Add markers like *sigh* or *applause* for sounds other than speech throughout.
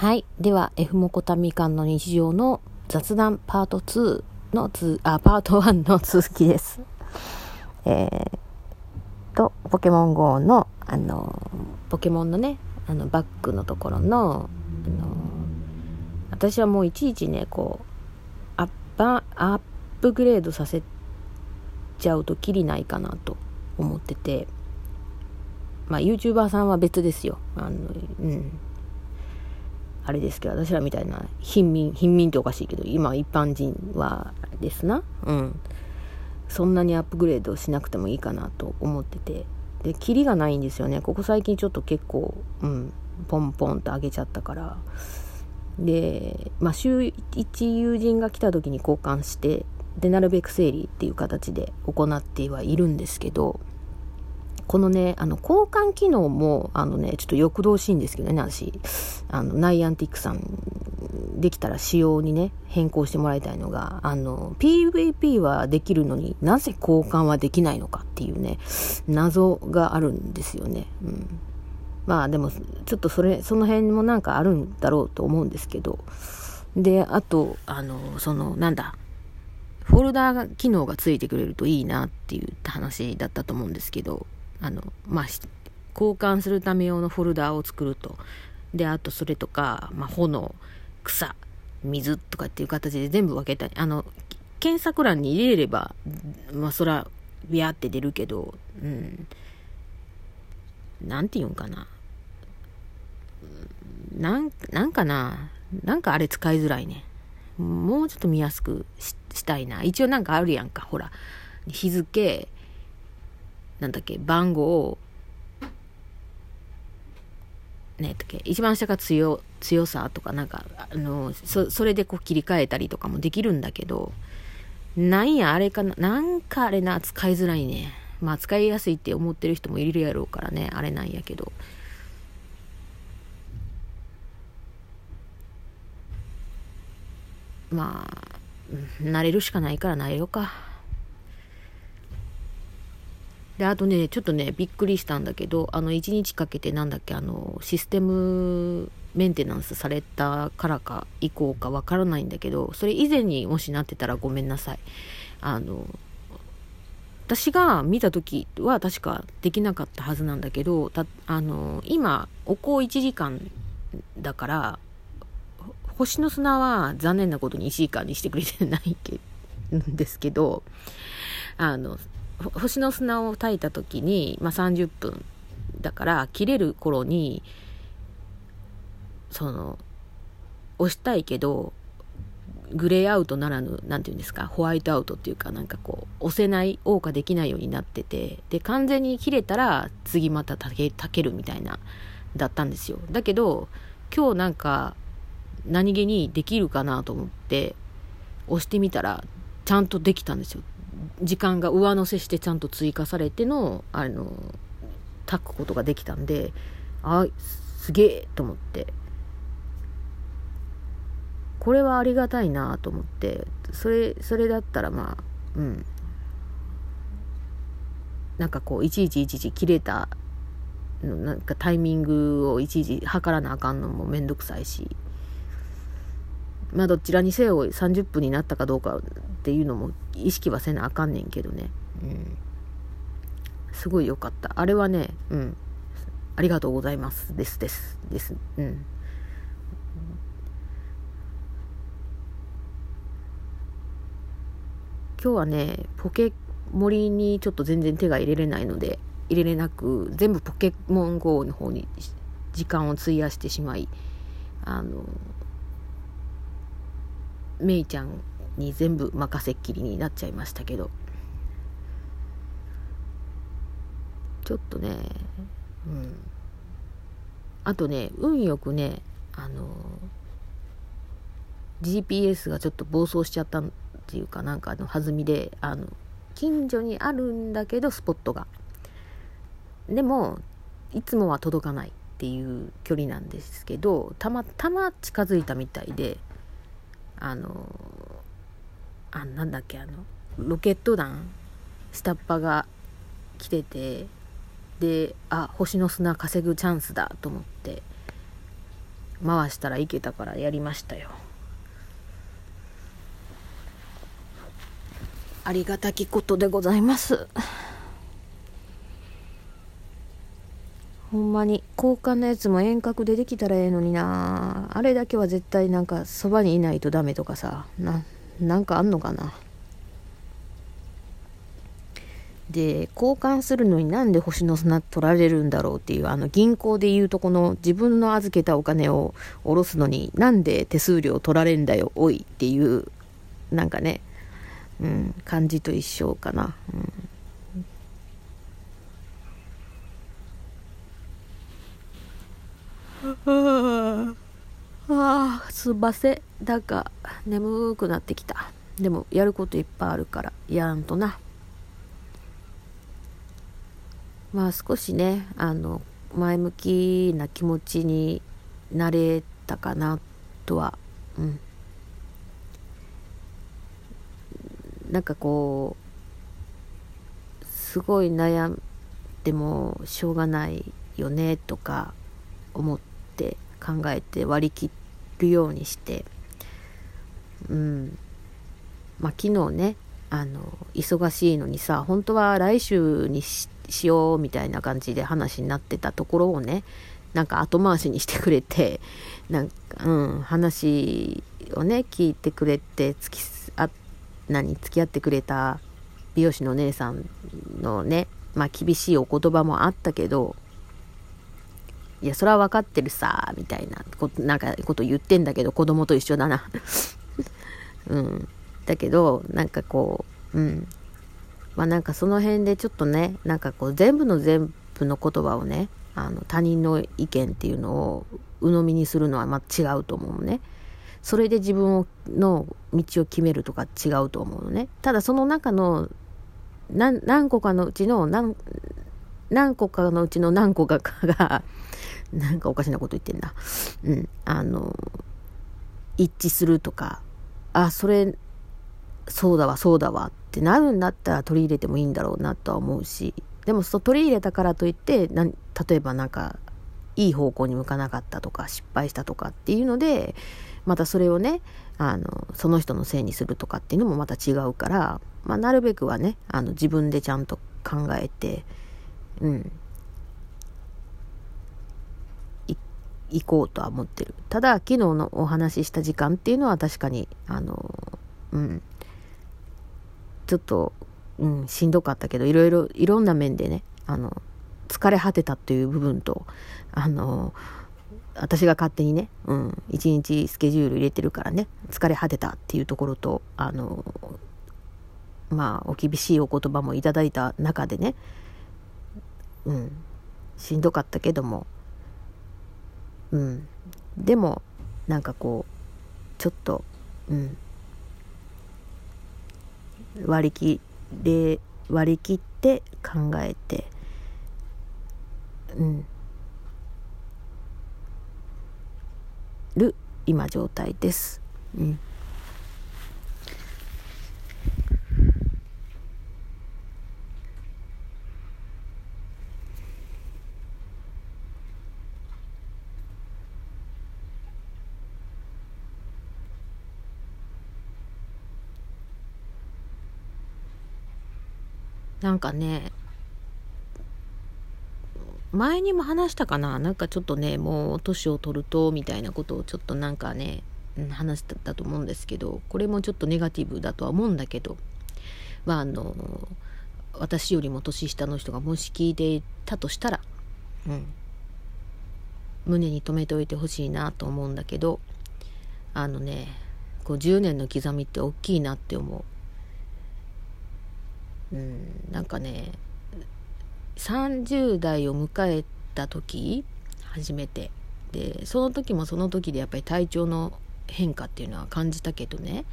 はい。では、F モコタミカンの日常の雑談パート2のつ、あ、パート1の続きです。えー、と、ポケモン GO の、あの、ポケモンのね、あの、バックのところの、あの、私はもういちいちね、こう、アッパアップグレードさせちゃうときりないかなと思ってて、まあ、YouTuber さんは別ですよ。あの、うん。あれですけど、私らみたいな、貧民、貧民っておかしいけど、今一般人はですな。うん。そんなにアップグレードしなくてもいいかなと思ってて。で、キリがないんですよね。ここ最近ちょっと結構、うん、ポンポンと上げちゃったから。で、まあ、週1友人が来た時に交換して、で、なるべく整理っていう形で行ってはいるんですけど、このね、あの、交換機能も、あのね、ちょっと欲動しいんですけどね、私、あの、ナイアンティックさん、できたら仕様にね、変更してもらいたいのが、あの、PVP はできるのになぜ交換はできないのかっていうね、謎があるんですよね。うん。まあでも、ちょっとそれ、その辺もなんかあるんだろうと思うんですけど、で、あと、あの、その、なんだ、フォルダー機能がついてくれるといいなっていう話だったと思うんですけど、あの、まあ、交換するため用のフォルダーを作ると。で、あとそれとか、まあ、炎、草、水とかっていう形で全部分けた。あの、検索欄に入れれば、まあ、そら、ビャーって出るけど、うん。なんて言うんかな。なん、なんかな。なんかあれ使いづらいね。もうちょっと見やすくししたいな。一応なんかあるやんか。ほら。日付、なんだっけ、番号を、ねだっけ、一番下が強、強さとかなんか、あの、そ、それでこう切り替えたりとかもできるんだけど、なんや、あれかな、なんかあれな、使いづらいね。まあ使いやすいって思ってる人もいるやろうからね、あれなんやけど。まあ、慣れるしかないから慣れようか。で、あとね、ちょっとね、びっくりしたんだけど、あの、1日かけてなんだっけ、あの、システムメンテナンスされたからか、以降かわからないんだけど、それ以前にもしなってたらごめんなさい。あの、私が見た時は確かできなかったはずなんだけど、あの、今、お香1時間だから、星の砂は残念なことに1時間にしてくれてないんですけど、あの、星の砂を炊いた時に、まあ、30分だから切れる頃にその押したいけどグレーアウトならぬ何て言うんですかホワイトアウトっていうかなんかこう押せない謳歌できないようになっててで完全に切れたら次また炊け炊けるみたいなだったんですよ。だけど今日なんか何気にできるかなと思って押してみたらちゃんとできたんですよ。時間が上乗せしてちゃんと追加されての、あの、炊くことができたんで、あ、すげえと思って。これはありがたいなと思って、それ、それだったらまあ、うん。なんかこう、いちいちいちいち切れた、なんかタイミングをいちいち測らなあかんのもめんどくさいし、まあどちらにせよ30分になったかどうかっていうのも意識はせなあかんねんけどね。うん。すごい良かった。あれはね、うん。ありがとうございます。です、です、です。うん。今日はね、ポケモリにちょっと全然手が入れれないので、入れれなく、全部ポケモン GO の方に時間を費やしてしまい、あの、めいちゃんに全部任せっきりになっちゃいましたけど。ちょっとねうん。あとね運よくねあの GPS がちょっと暴走しちゃったっていうかなんかあの弾みであの近所にあるんだけどスポットが。でもいつもは届かないっていう距離なんですけどたまたま近づいたみたいであのあなんだっけあのロケット弾下っ端が来ててであ星の砂稼ぐチャンスだと思って回したらいけたからやりましたよ。ありがたきことでございます。ほんまに交換のやつも遠隔でできたらええのにな。あれだけは絶対なんかそばにいないとダメとかさな。なんかあんのかな？で交換するのになんで星の砂取られるんだろうっていうあの銀行でいうとこの自分の預けたお金を下ろすのになんで手数料取られんだよおいっていうなんかね、うん、感じと一緒かな。うんあ *laughs* あすばせだが眠くなってきた。でもやることいっぱいあるからやらんとな。まあ少しねあの前向きな気持ちになれたかなとは。うん。なんかこうすごい悩んでもしょうがないよねとか思って考えて割り切ってるようにしてうん。まあ昨日ねあの忙しいのにさ本当は来週にしようみたいな感じで話になってたところをねなんか後回しにしてくれて *laughs* なんか、うん、話をね聞いてくれて付きあ何付き合ってくれた美容師のお姉さんのねまあ厳しいお言葉もあったけどいやそれは分かってるさみたいなことなんかこと言ってんだけど子供と一緒だな *laughs* うんだけどなんかこううんまあなんかその辺でちょっとねなんかこう全部の全部の言葉をねあの他人の意見っていうのを鵜呑みにするのはま違うと思うね。それで自分の道を決めるとか違うと思うのね。ただその中の何個かのうちの何何個かのうちの何個かが *laughs* なんかおかしなこと言ってんな。うん。あの、一致するとか、あ、それそうだわそうだわってなるんだったら取り入れてもいいんだろうなとは思うしでもそ取り入れたからといってな例えばなんかいい方向に向かなかったとか失敗したとかっていうのでまたそれをねあのその人のせいにするとかっていうのもまた違うから、まあ、なるべくはねあの自分でちゃんと考えてうん。行こうとは思ってる。ただ昨日のお話しした時間っていうのは確かにあのうん。ちょっと、うん、しんどかったけど、いろいろ、いろんな面でね、あの、疲れ果てたという部分と、あの、私が勝手にね、うん、一日スケジュール入れてるからね、疲れ果てたっていうところと、あの、まあ、お厳しいお言葉もいただいた中でね、うん、しんどかったけども、うん、でも、なんかこう、ちょっと、うん、割り切れ割り切って考えてうん。る今状態です。うん。なんかね、前にも話したかななんかちょっとね、もう年を取ると、みたいなことをちょっとなんかね、話してたと思うんですけど、これもちょっとネガティブだとは思うんだけど、まああの、私よりも年下の人がもし聞いていたとしたら、うん、胸に留めておいてほしいなと思うんだけど、あのね、こう10年の刻みって大きいなって思う。うん、なんかね30代を迎えた時初めて。でその時もその時でやっぱり体調の変化っていうのは感じたけどね、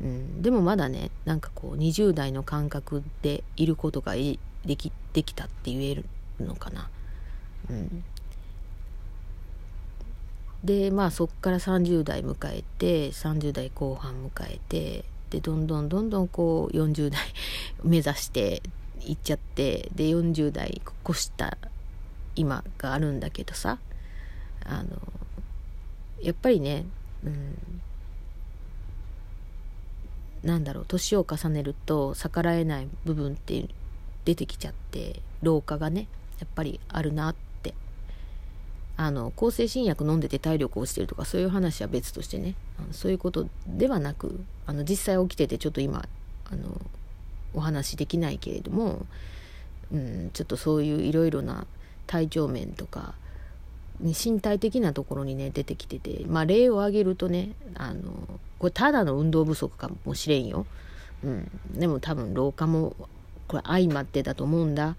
うん、でもまだねなんかこう20代の感覚でいることができできたって言えるのかな。うん、でまあそっから30代迎えて30代後半迎えてでどんどんどんどんこう40代 *laughs* 目指していっちゃってで40代越した今があるんだけどさあのやっぱりね、うん、なんだろう年を重ねると逆らえない部分って出てきちゃって老化がねやっぱりあるなってあの抗精神薬飲んでて体力落ちてるとかそういう話は別としてね。あのそういうことではなくあの実際起きててちょっと今あのお話できないけれども、うん、ちょっとそういういろいろな体調面とか身体的なところにね出てきててまあ例を挙げるとねあのこれただの運動不足かもしれんよ、うん、でも多分老化もこれ相まってだと思うんだ。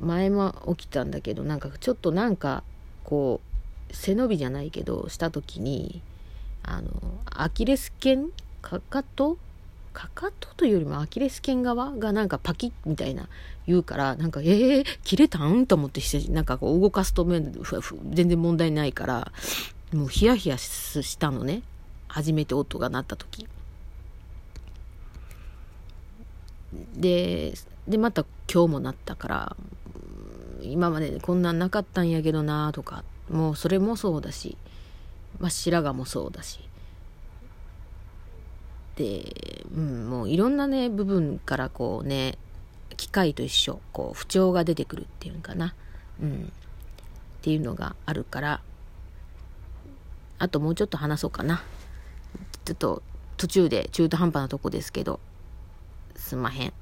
前も起きたんだけどなんかちょっとなんかこう背伸びじゃないけどした時にあのアキレス腱かかと？かかとというよりもアキレス腱側？がなんかパキッみたいな言うからなんかえー、切れたん？と思ってなんかこう動かすと全然問題ないからもうヒヤヒヤしたのね。初めて音が鳴った時。ででまた今日もなったから今までこんなんなかったんやけどなとかもうそれもそうだし、まあ、白髪もそうだし。で、うん、もういろんなね部分からこうね機械と一緒こう不調が出てくるっていうのかな、うん、っていうのがあるから。あともうちょっと話そうかな。ちょっと途中で中途半端なとこですけどすんまへん。